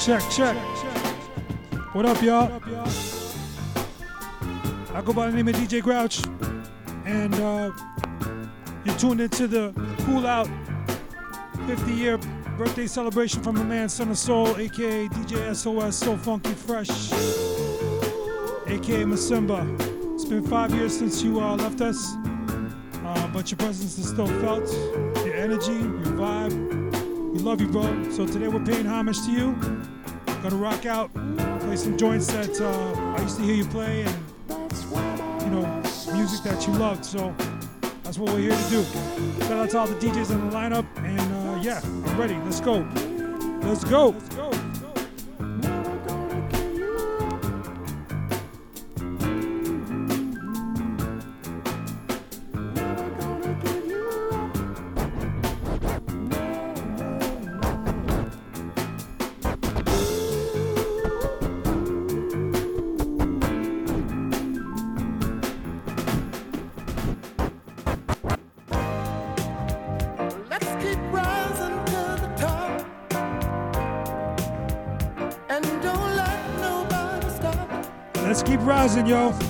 check, check. What up, y'all? I go by the name of DJ Grouch, and uh, you're tuned into the Cool Out 50 year birthday celebration from a man, Son of Soul, aka DJ SOS, So Funky Fresh, aka Masimba. It's been five years since you uh, left us, uh, but your presence is still felt. Your energy, your vibe. We love you, bro. So today we're paying homage to you. Gonna rock out, play some joints that uh, I used to hear you play, and you know, music that you loved. So that's what we're here to do. Shout out to all the DJs in the lineup, and uh, yeah, I'm ready. Let's go. Let's go. Let's go. Yo.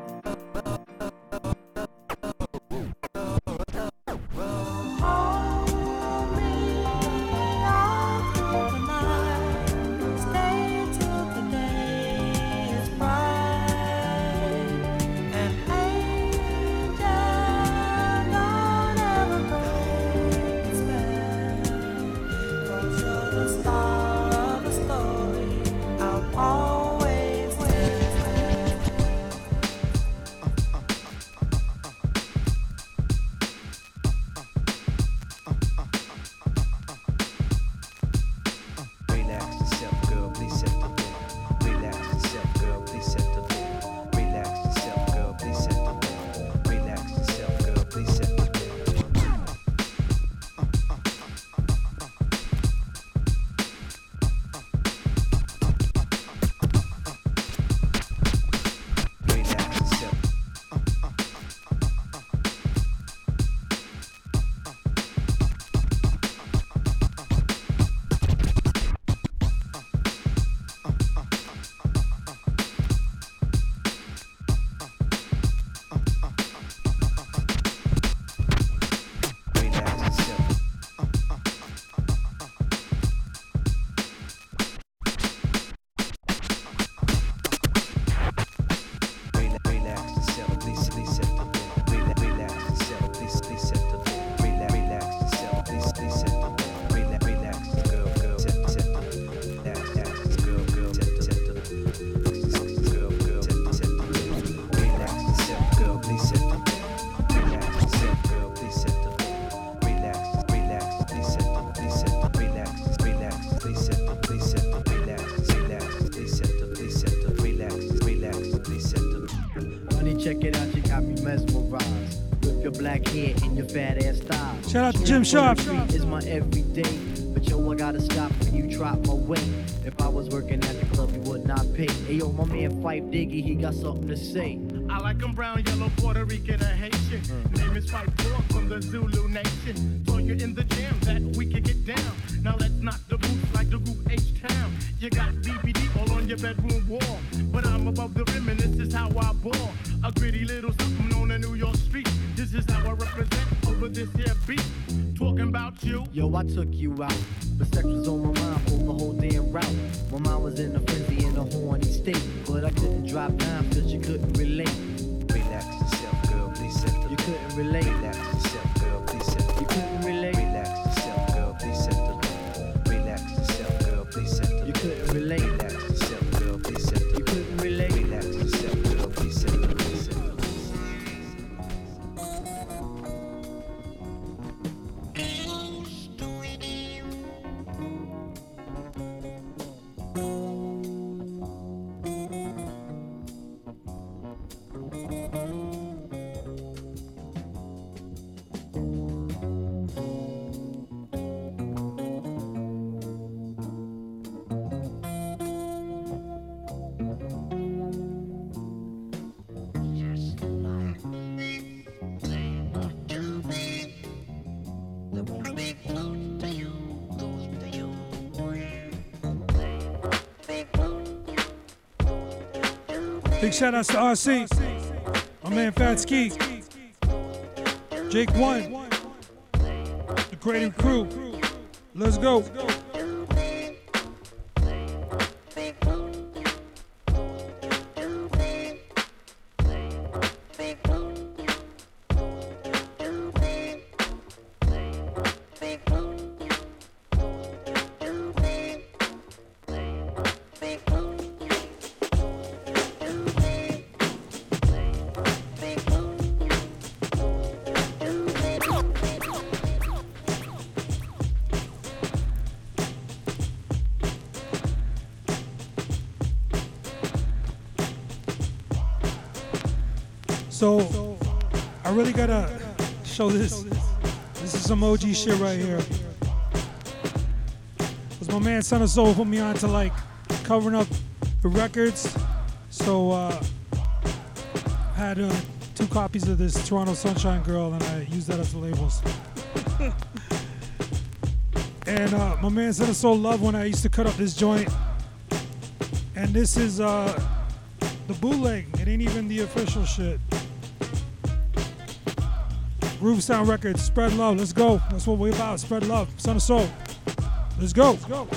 Shout out Sharp. Is my everyday, but yo, I gotta stop when you drop my weight. If I was working at the club, you would not pay. Hey yo, my man Phife Diggy, he got something to say. I like them brown, yellow, Puerto Rican, or Haitian. Hmm. Name is Phife Dawg from the Zulu Nation. Big shout outs to RC. My man Fat Ski. Jake One. The Creative Crew. Let's go. Show this. This is some OG shit right here. Cause my man Son of Soul put me on to like covering up the records. So uh, I had uh, two copies of this Toronto Sunshine Girl, and I used that as the labels. and uh, my man Son of Soul loved when I used to cut up this joint. And this is uh, the bootleg. It ain't even the official shit. Groove Sound Records, spread love. Let's go. That's what we're about. Spread love. Son of Soul. Let's go. Let's go.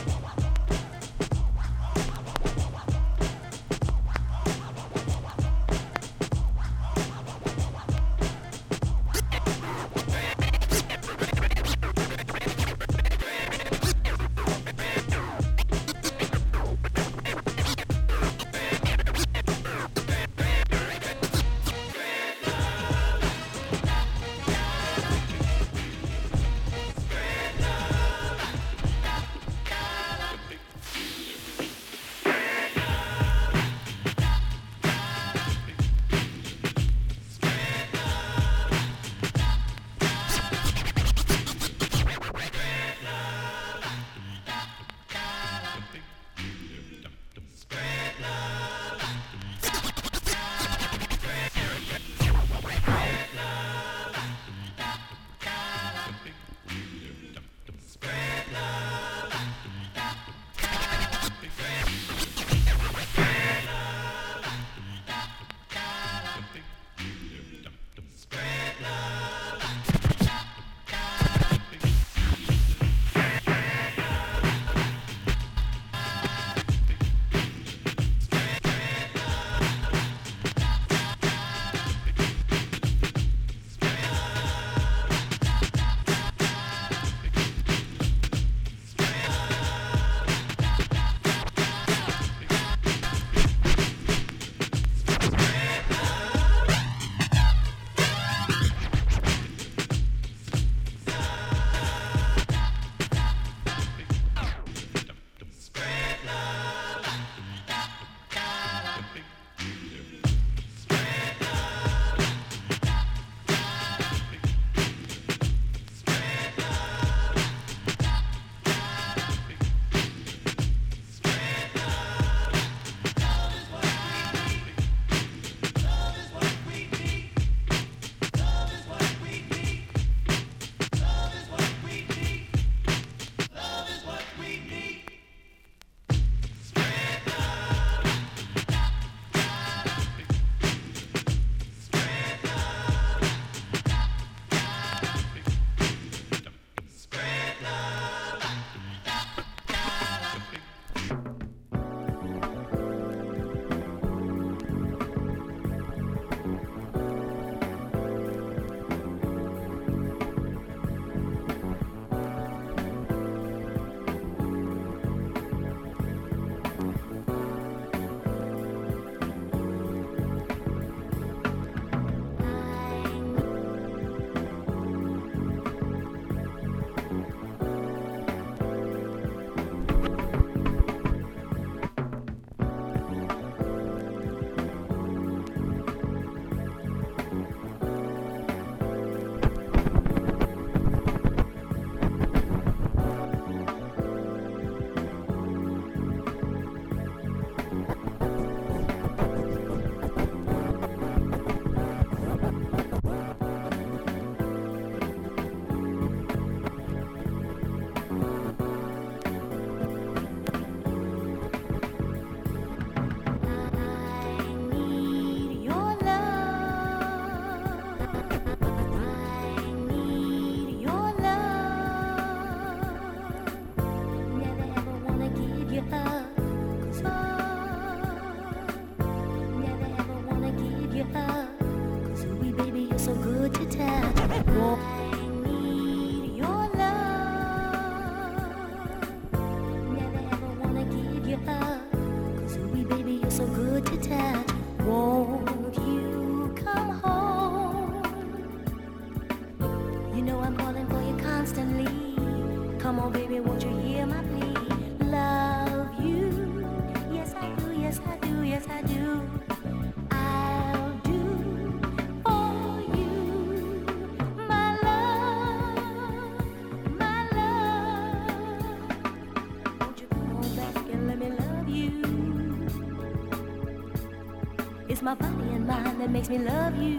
Makes me love you.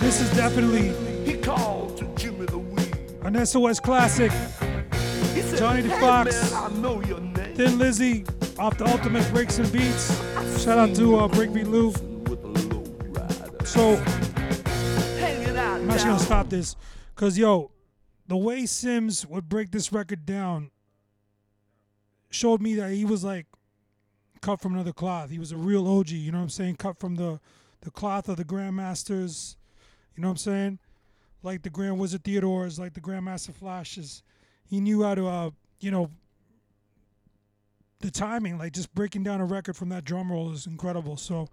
This is definitely He called to Jimmy the Weed. an SOS classic. Said, Johnny the hey, Fox. Man, I know your name. Thin Lizzy off the Ultimate Breaks and Beats. Shout out to uh, Breakbeat Lou. So I'm actually gonna stop this, cause yo, the way Sims would break this record down showed me that he was like cut from another cloth. He was a real OG. You know what I'm saying? Cut from the the cloth of the Grandmasters. You know what I'm saying? Like the Grand Wizard Theodores, like the Grandmaster Flashes. He knew how to, uh, you know, the timing, like just breaking down a record from that drum roll is incredible. So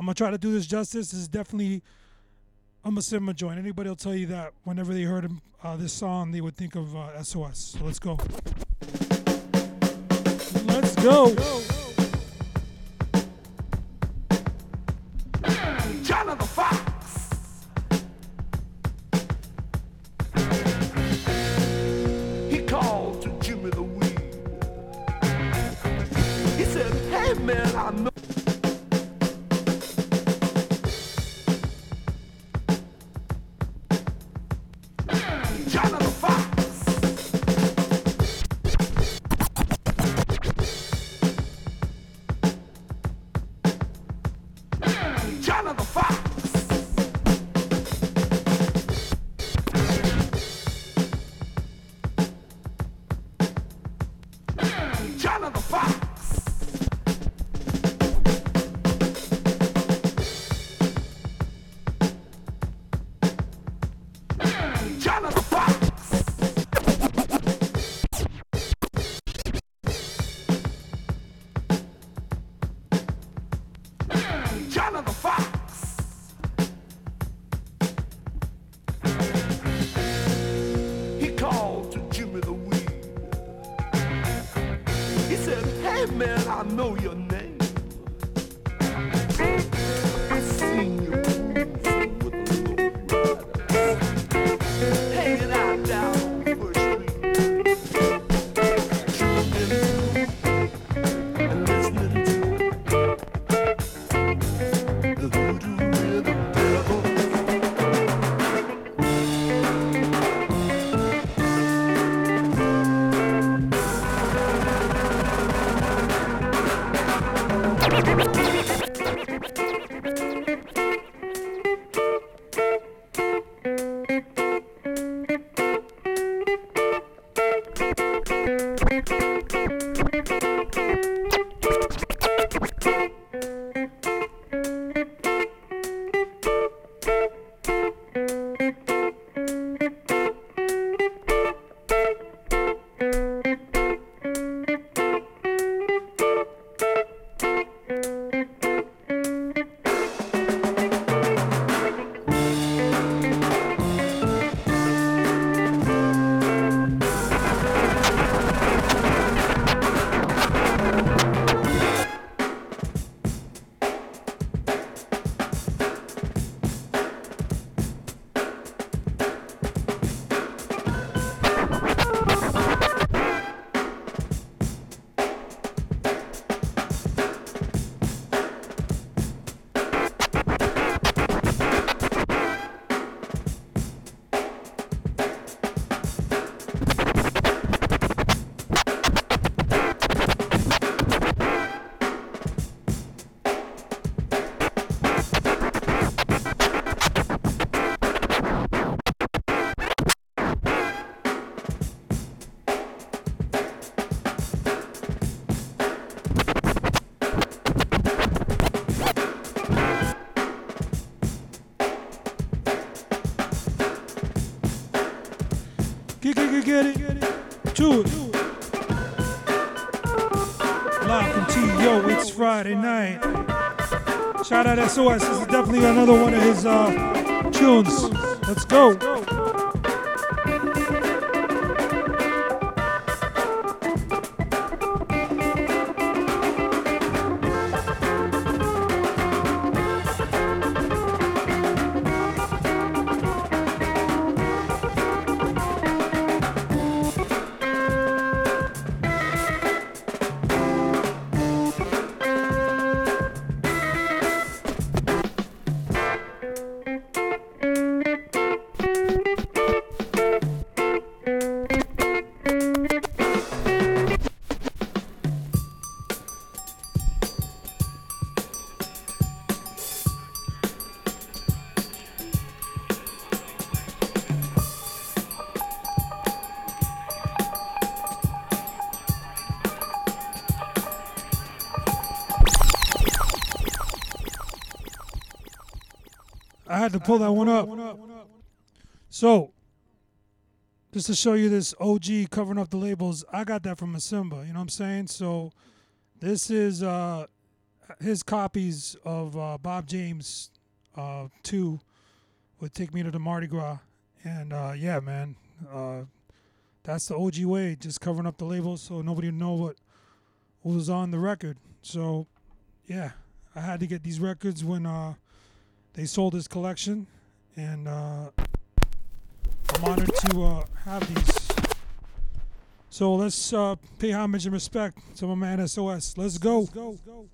I'm gonna try to do this justice. This is definitely a Masimba joint. Anybody will tell you that whenever they heard him, uh, this song, they would think of uh, SOS. So let's go. Let's go. Jonathan man, I know. SOS. This is definitely another one of his uh, tunes. Let's go. had to pull that one up. So, just to show you this OG covering up the labels, I got that from Masimba. You know what I'm saying? So, this is uh, his copies of uh, Bob James uh, 2 with Take Me to the Mardi Gras. And uh, yeah, man, uh, that's the OG way, just covering up the labels so nobody would know what, what was on the record. So, yeah, I had to get these records when uh, they sold his collection, and uh, I'm honored to uh, have these. So let's uh, pay homage and respect to my man SOS. Let's go. Let's go.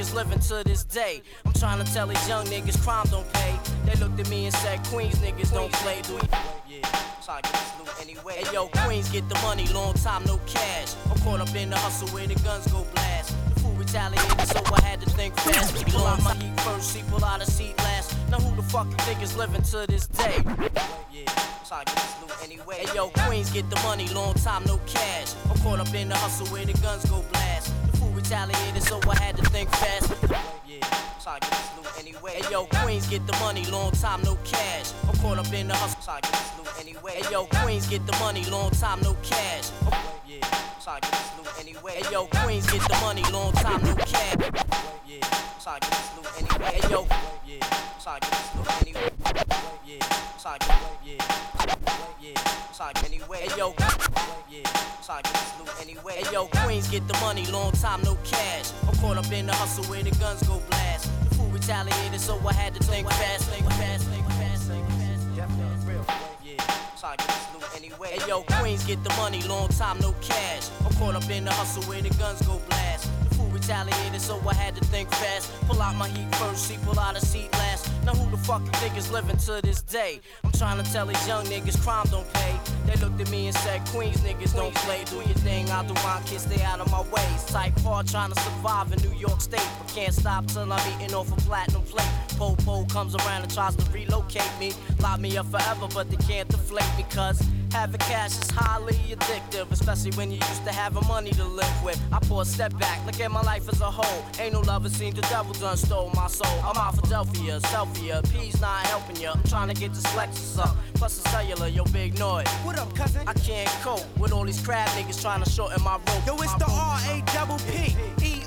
niggas living to this day. I'm trying to tell these young niggas crime don't pay. They looked at me and said, Queens niggas don't play, do you? Yeah. Get loot anyway. Hey yo, Queens get the money, long time no cash. I'm caught up in the hustle where the guns go blast. The fool retaliated, so I had to think fast. Pull out my heat first, seat pull out a seat last. Now who the fuck you think is living to this day? Yeah, to get this loot anyway. Hey yo, Queens get the money, long time no cash. I'm caught up in the hustle where the guns go blast. Retaliated, so I had to think fast. Yeah, try to get this loot anyway. Hey yo, Queens get the money, long time no cash. I'm caught up in the hustle, try to get this loot anyway. Hey yo, Queens get the money, long time no cash. Yeah, try to get this loot anyway. Hey yo, Queens get the money, long time no cash. Yeah, try to get this loot anyway. Hey yo, yeah, try to get this loot anyway. Yeah, try to get yeah, yeah, to anyway. Hey yo, yeah, to get loot anyway. Hey yo, Queens get the money, long time no cash. I'm caught up in the hustle where the guns go blast. The fool retaliated, so I had to think fast, think fast, think fast, think fast. Definitely real. Yeah, to get loot anyway. Hey yo, Queens get the money, long time no cash. I'm caught up in the hustle where the guns go blast. Retaliated, so I had to think fast. Pull out my heat first, see, pull out a seat last. Now who the fuck you think is living to this day? I'm trying to tell these young niggas crime don't pay. They looked at me and said, Queens niggas don't play. Do your thing, I'll do mine, kids stay out of my ways. Type hard trying to survive in New York State. But can't stop till I'm eating off a platinum plate. Po-po comes around and tries to relocate me. Lock me up forever, but they can't deflate me. Cause having cash is highly addictive. Especially when you used to having money to live with. I pull a step back, look at my life as a whole. Ain't no lover seen the devil done stole my soul. I'm out delphia Selfia. P's not helping ya. I'm trying to get this Lexus up. Plus the cellular, yo, big noise. What up, cousin? I can't cope with all these crab niggas trying to shorten my rope. Yo, it's the. R A double P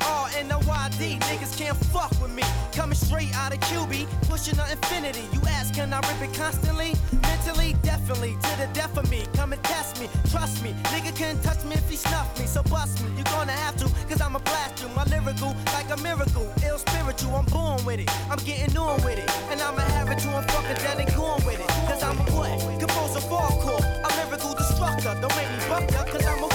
E R N O Y D. Niggas can't fuck with me. Coming straight out of QB, pushing the infinity. You ask, can I rip it constantly? Mentally, definitely. To the death of me. Come and test me. Trust me. Nigga can't touch me if he snuff me. So bust me. You're gonna have to, cause I'ma blast you. My lyrical, like a miracle. Ill spiritual, I'm born with it. I'm getting on with it. And I'ma have it to I'm fucking dead and going with it. Cause I'm a what? Composer hardcore. A lyrical destructor. Don't make me buck ya, cause I'm a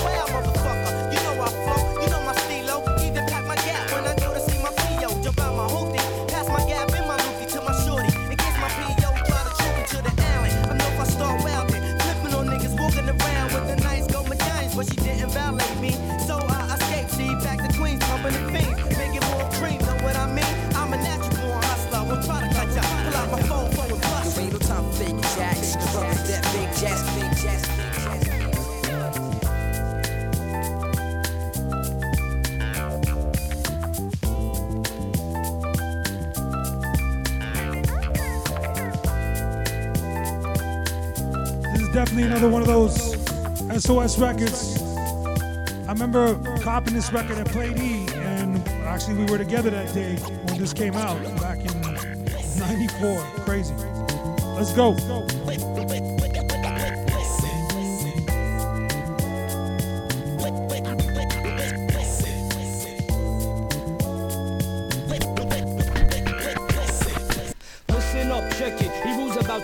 definitely another one of those SOS records. I remember copping this record at Play D, and actually we were together that day when this came out back in '94. Crazy. Let's go.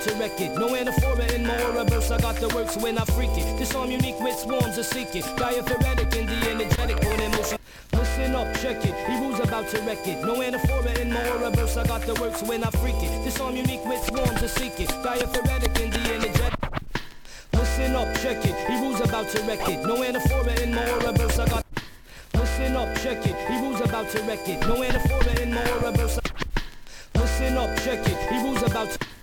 It. No anaphora in my aura verse. I got the works when I freak it. This arm unique with swarms of seek it. Diaphoretic in the energetic, born emotion. Listen up, check it. He about to wreck it. No anaphora in my aura verse. I got the works when I freak it. This arm unique with swarms of seek it. Diaphoretic in the energetic. Listen up, check it. He about to wreck it. No anaphora in my aura verse. I got. Listen up, check it. He about to wreck it. No anaphora in my aura verse. Listen up, check it. He about to.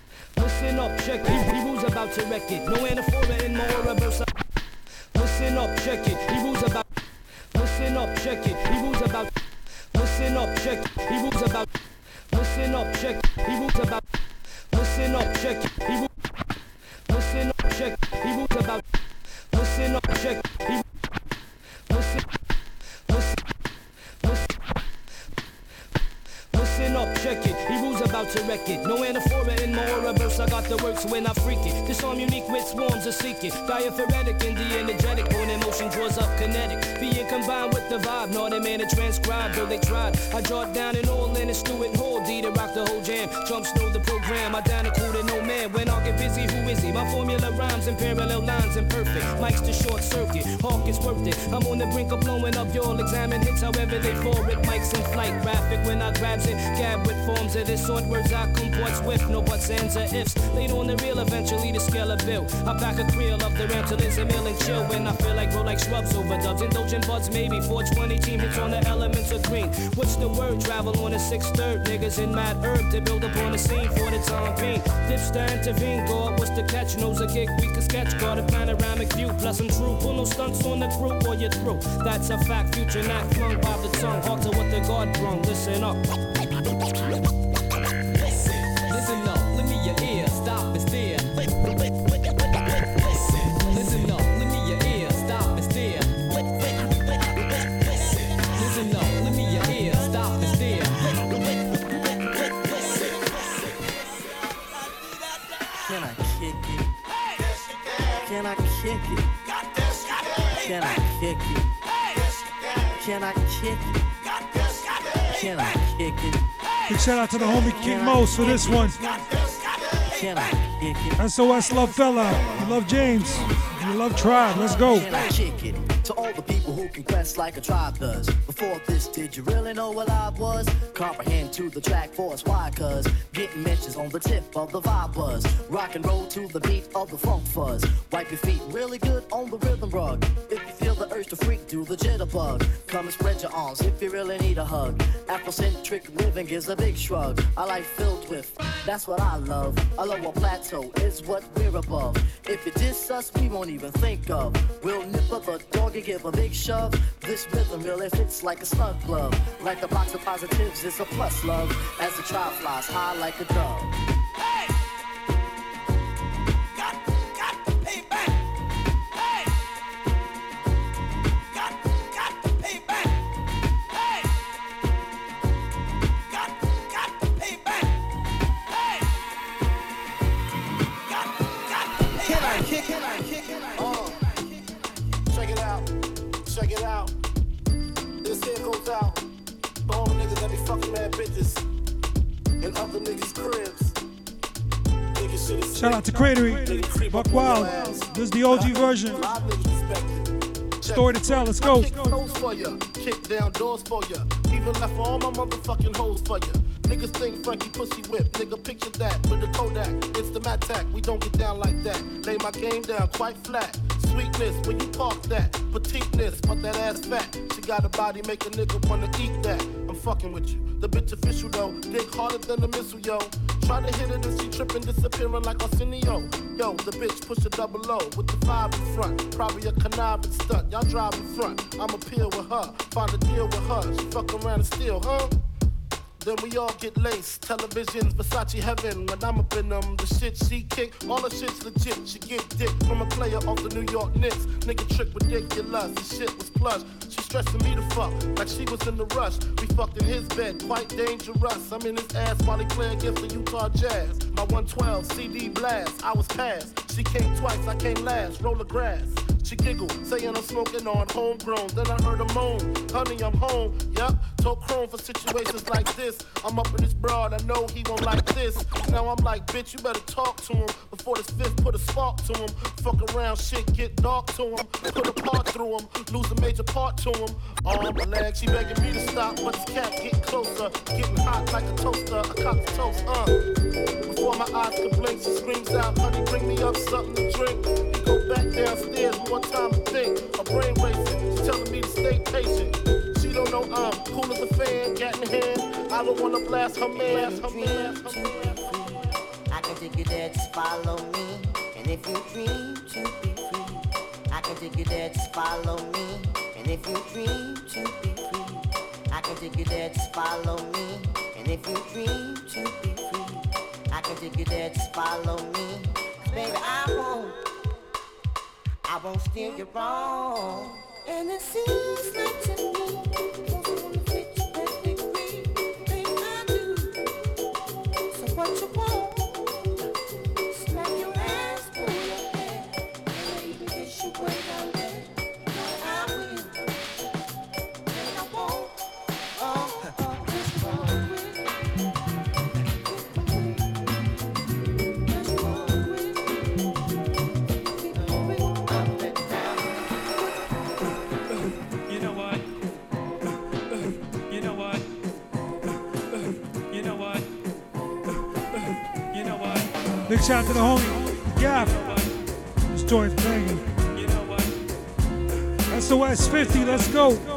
Listen up, check it. He about to wreck it. No anaphora in my aura. Listen up, check it. He about. Listen up, check it. He about. Listen up, check it. He about. Listen up, check it. He about. Listen up, check it. He. Listen up, check it. He about. Listen up, check it. He. Listen. Listen. Listen up, check it. He to wreck it. No anaphora in my aura verse. I got the works when I freak it. This arm unique with swarms of seek it. Diaphoretic and the energetic. Born emotion draws up kinetic. Being combined with the vibe. No, they man to transcribe, though they tried. I it down and all in and it and hold D to rock the whole jam. Jump know the program. I down to cool to no man. When I get busy, who is he? My formula rhymes and parallel lines imperfect. Mike's the short circuit, Hawk is worth it. I'm on the brink of blowing up, you'll examine hits however they fall it. Mike's in flight, graphic when I grabs it. Gab with forms of this sort, words I comport swift. No buts, ands, or ifs. Later on the real, eventually the scale of bill. I pack a creel of the ram till it's a meal and chill. When I feel like grow like shrubs over dubs. Indulgent buds, maybe 420 team hits on the elements of green. What's the word? Travel on a six third. Niggas in mad herb to build upon the scene for the time being. Dips to intervene, God, what's the catch? Knows a gig we can sketch. Got a panoramic view, plus I'm true. Pull no stunts on the group or you're through. That's a fact, future not flung by the tongue. Hard to what the God brung. Listen up. Can I kick it? Can I kick it? Big shout out to the homie King Mos for this one. Can I kick it? SOS Love Fella. You love James. You love Tribe. Let's go. Can I kick it? To all the people who can quest like a tribe does. This, did you really know what I was? Comprehend to the track force, why? Cause getting mentions on the tip of the vibe buzz. Rock and roll to the beat of the funk fuzz. Wipe your feet really good on the rhythm rug. If you feel the urge to freak, do the jitterbug. Come and spread your arms if you really need a hug. Afrocentric living is a big shrug. I like filled with, that's what I love. A lower plateau is what we're above. If you diss us, we won't even think of. We'll nip up the dog and give a big shove. This rhythm really fits like a snug glove. Like the box of positives, it's a plus love. As the child flies high like a dove. Cratery. Buck Wild. This is the OG version. Story to tell. Let's go. Kick down doors for ya. Even left all my motherfucking hoes for ya. Niggas think Frankie pussy whip, nigga picture that with the Kodak. It's the Mattack, we don't get down like that. Lay my game down quite flat. Sweetness, when you park that. Petiteness, but that ass fat. She got a body, make a nigga wanna eat that. I'm fucking with you. The bitch official though, dig harder than a missile, yo. Try to hit it and she tripping, disappearing like Arsenio. Yo, the bitch push a double O with the five in front. Probably a conniving stunt. Y'all drive in front. I'ma peel with her, find a deal with her. She fuck around and steal, huh? Then we all get laced. Televisions, Versace heaven. When I'm up in them, the shit she kick, all the shit's legit. She get dick from a player off the New York Knicks. Nigga trick ridiculous. The shit was plush. She stressing me to fuck like she was in the rush. We fucked in his bed, quite dangerous. I'm in his ass while he play against the Utah Jazz. My 112 CD blast, I was passed. She came twice, I came last. Roll the grass. She giggled, saying I'm smoking on homegrown. Then I heard a moan, honey, I'm home. Yup, told chrome for situations like this. I'm up in this broad, I know he won't like this. Now I'm like, bitch, you better talk to him before this fifth put a spark to him. Fuck around, shit get dark to him. Put a part through him, lose a major part to him. Arm, my leg, she begging me to stop, but this cat get closer. Getting hot like a toaster, I cock the toast, uh. Before my eyes can blink, she screams out, honey, bring me up something to drink. Go downstairs one time to think. Her brain racing, she's telling me to stay patient. She don't know I'm cool as a fan, gat in hand. I don't wanna blast her man. Her man, her man. I can take you there, just follow me. And if you dream to be free, I can take you there, just follow me. And if you dream to be free, I can take you there, just follow me. And if you dream to be free, I can take you there, just follow me. Baby, I won't, I won't steer you wrong. And it seems like to me, shout out to the homie Gaff. This joint's banging. That's the West 50. Let's go.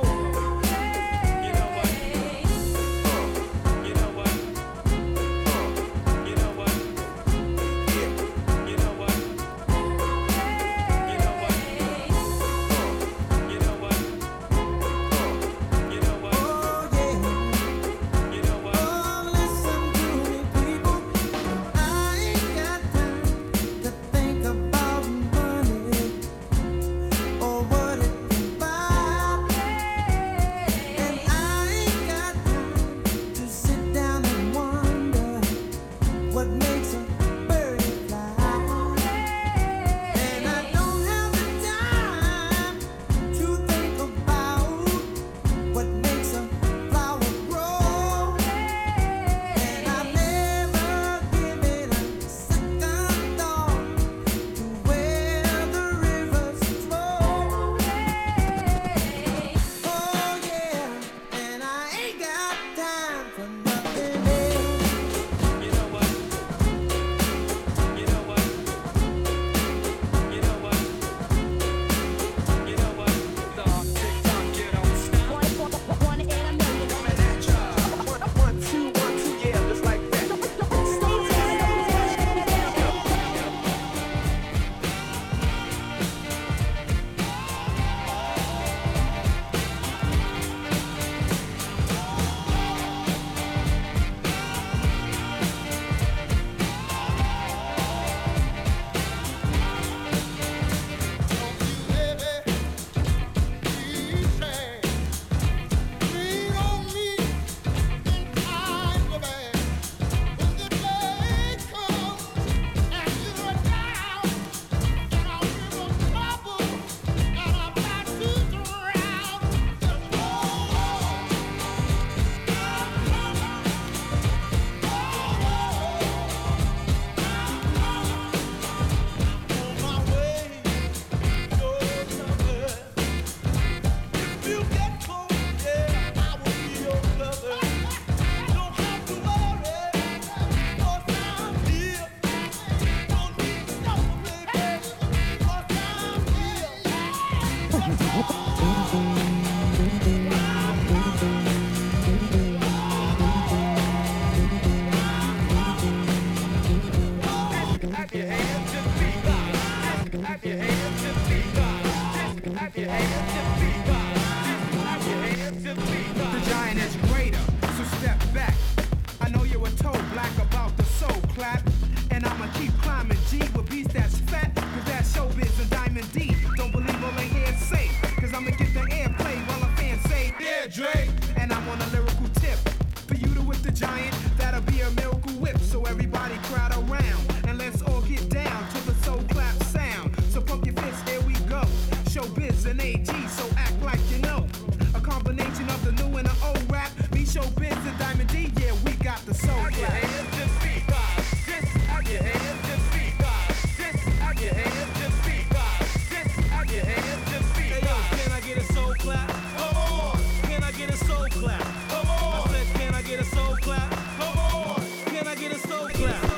ground.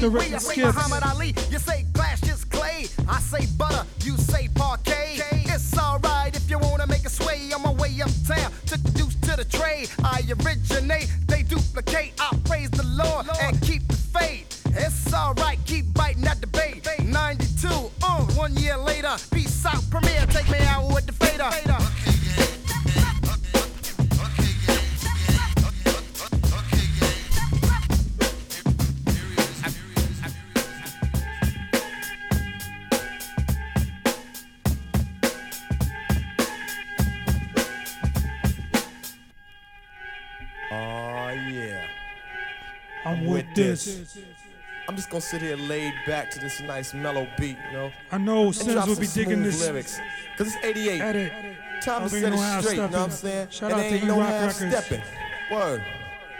the record skips. Gonna sit here laid back to this nice mellow beat, you know. I know Sims will be digging this. lyrics. Cause it's 88. Edit. Time to set no it straight, you know what I'm saying? Shout and out to ain't no E-Rock half stepping. Word.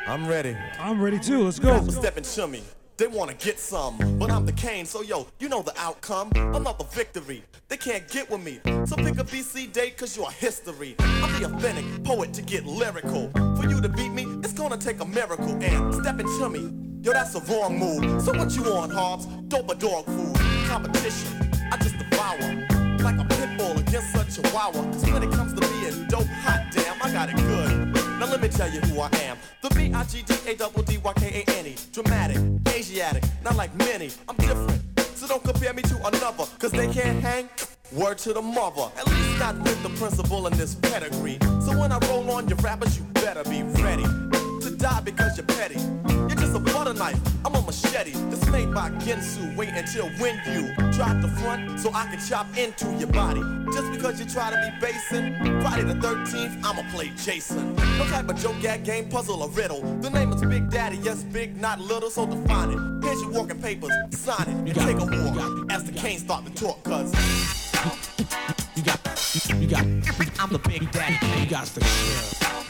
I'm ready. I'm ready too. Let's go. Stepping to me. They wanna get some, but I'm the cane, so yo, you know the outcome. I'm not the victory. They can't get with me. So pick a BC date, cause you're history. I'm the authentic poet to get lyrical. For you to beat me, it's gonna take a miracle. And stepping to me, yo, that's a wrong move. So what you want, Hobbs? Dope or dog food? Competition, I just devour. Like a pit bull against a chihuahua. Cause when it comes to being dope, hot damn, I got it good. Now let me tell you who I am. The B-I-G-D-A-D-D-Y-K-A-N-E. Dramatic, Asiatic, not like many. I'm different. So don't compare me to another, cause they can't hang. Word to the mother, at least not with the principal in this pedigree. So when I roll on your rappers, you better be ready die because you're petty. You're just a butter knife, I'm a machete. That's made by Ginsu. Wait until when you drop the front so I can chop into your body. Just because you try to be basing, Friday the 13th, I'ma play Jason. No type of joke, gag, game, puzzle, or riddle. The name is Big Daddy, yes, big, not little, so define it. Here's your walking papers, sign it, and take a walk as the cane start to talk, cuz. You got, you got, I'm the big daddy, you got the chill.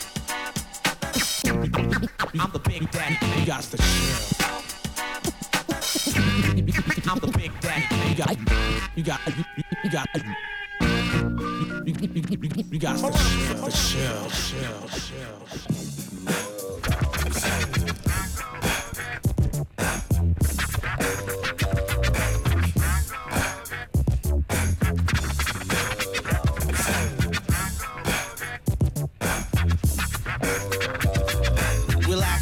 I'm the big daddy, you got the chill. I'm the big daddy, you got, you got, you, got, you.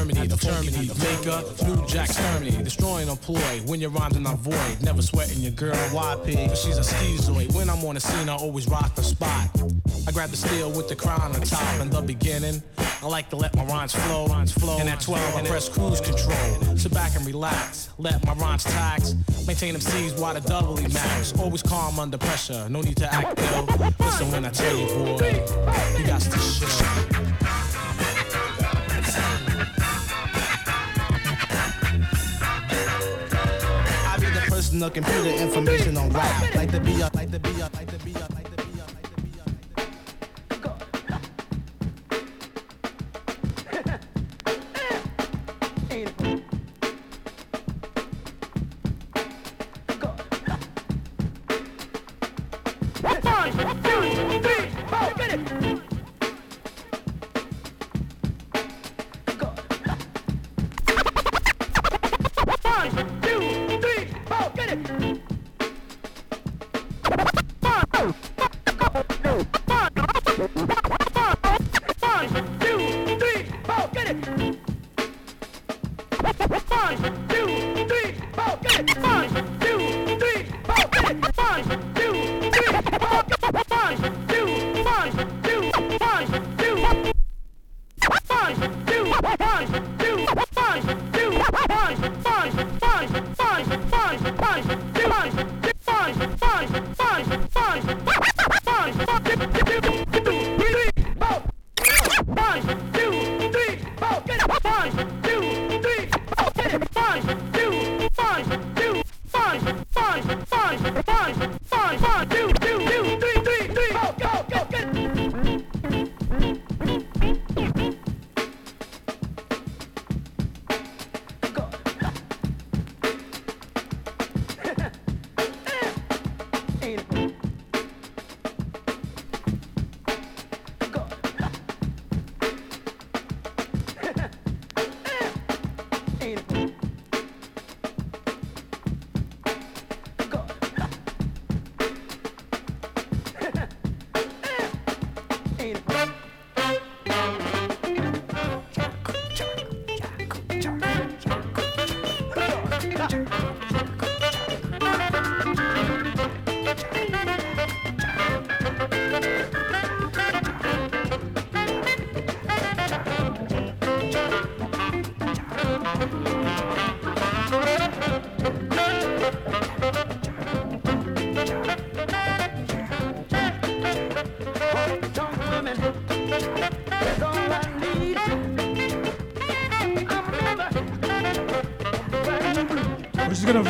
Terminator, Terminator, maker, New Jack Terminator, destroying a ploy. When your rhymes are not void, never sweating your girl YP, but she's a schizoid. When I'm on the scene, I always rock the spot. I grab the steel with the crown on top in the beginning. I like to let my rhymes flow, rhymes flow. And at 12, I press cruise control. Sit back and relax, let my rhymes tax. Maintain them C's while the doubly max. Always calm under pressure, no need to act ill. Listen when I tell you, boy, you got to chill. Personal computer information on rap. Like the up, like the up,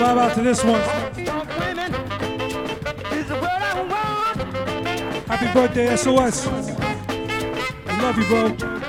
vibe out to this one. Happy birthday, SOS. I love you, bro.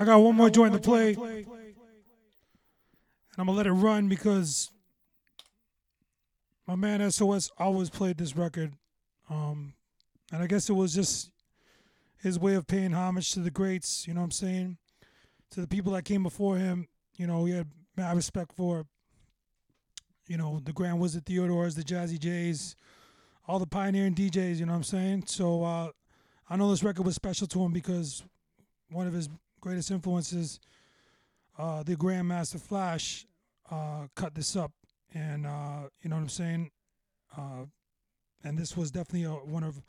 I got one more joint to play. And I'm gonna let it run because my man SOS always played this record. Um, and I guess it was just his way of paying homage to the greats, you know what I'm saying? To the people that came before him. You know, he had mad respect for, you know, the Grand Wizard Theodores, the Jazzy Jays, all the pioneering DJs, you know what I'm saying? So uh, I know this record was special to him because one of his greatest influences, uh, the Grandmaster Flash, uh, cut this up, and uh, you know what I'm saying. Uh, and this was definitely a, one of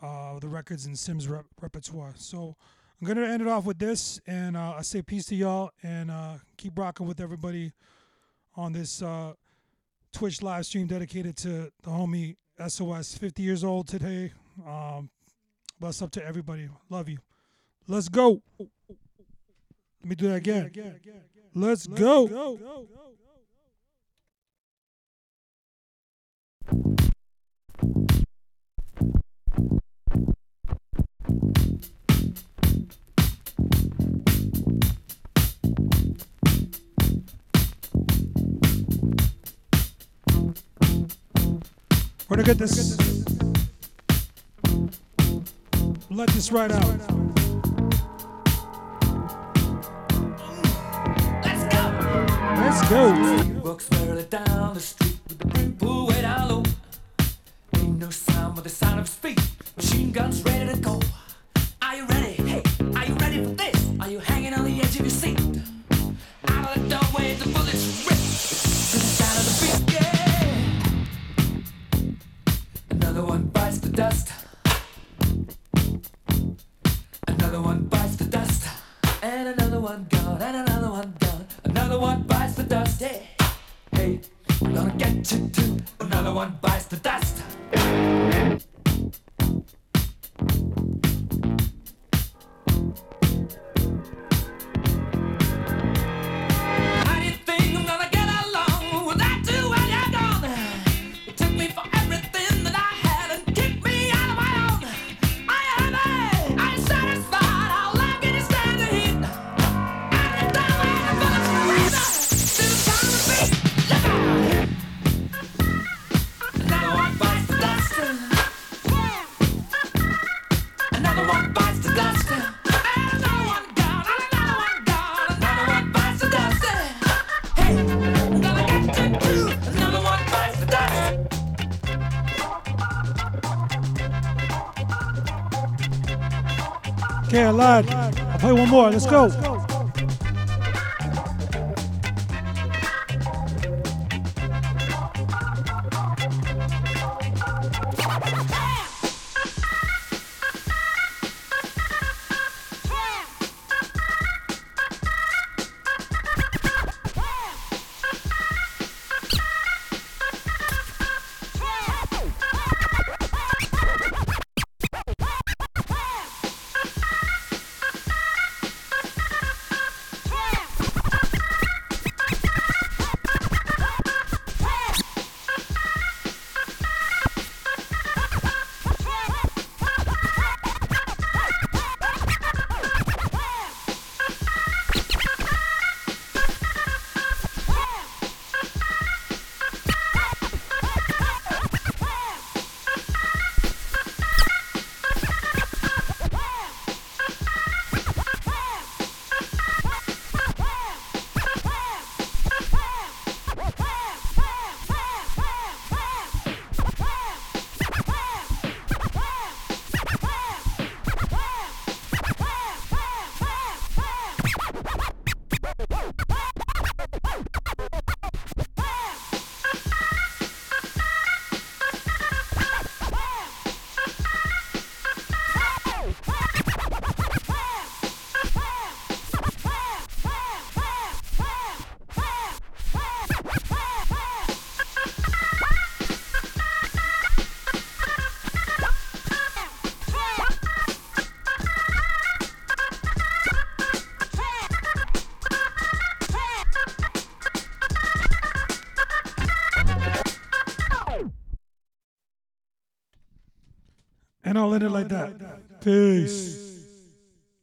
uh, the records in Sims rep- repertoire. So I'm gonna end it off with this, and uh, I say peace to y'all, and uh, keep rocking with everybody on this uh, Twitch live stream dedicated to the homie SOS, 50 years old today. Um, bless up to everybody. Love you. Let's go. Let me do that again. Let's go. We're gonna get this. Let this ride out. Let's go. Walks barely down the street with the brim way down low. Ain't no sound but the sound of speed. Machine guns ready to go. Are you ready? Hey, are you ready for this? Are you hanging on the edge of your seat? Out of the doorway, the bullets rip to the sound of the beat. Yeah. Another one bites the dust. Another one bites the dust. And another one gone. And another one gone. Another one bites Hey, I'm gonna get you too. Another one bites the dust. I'll play one more. Let's go. End it like that. Peace.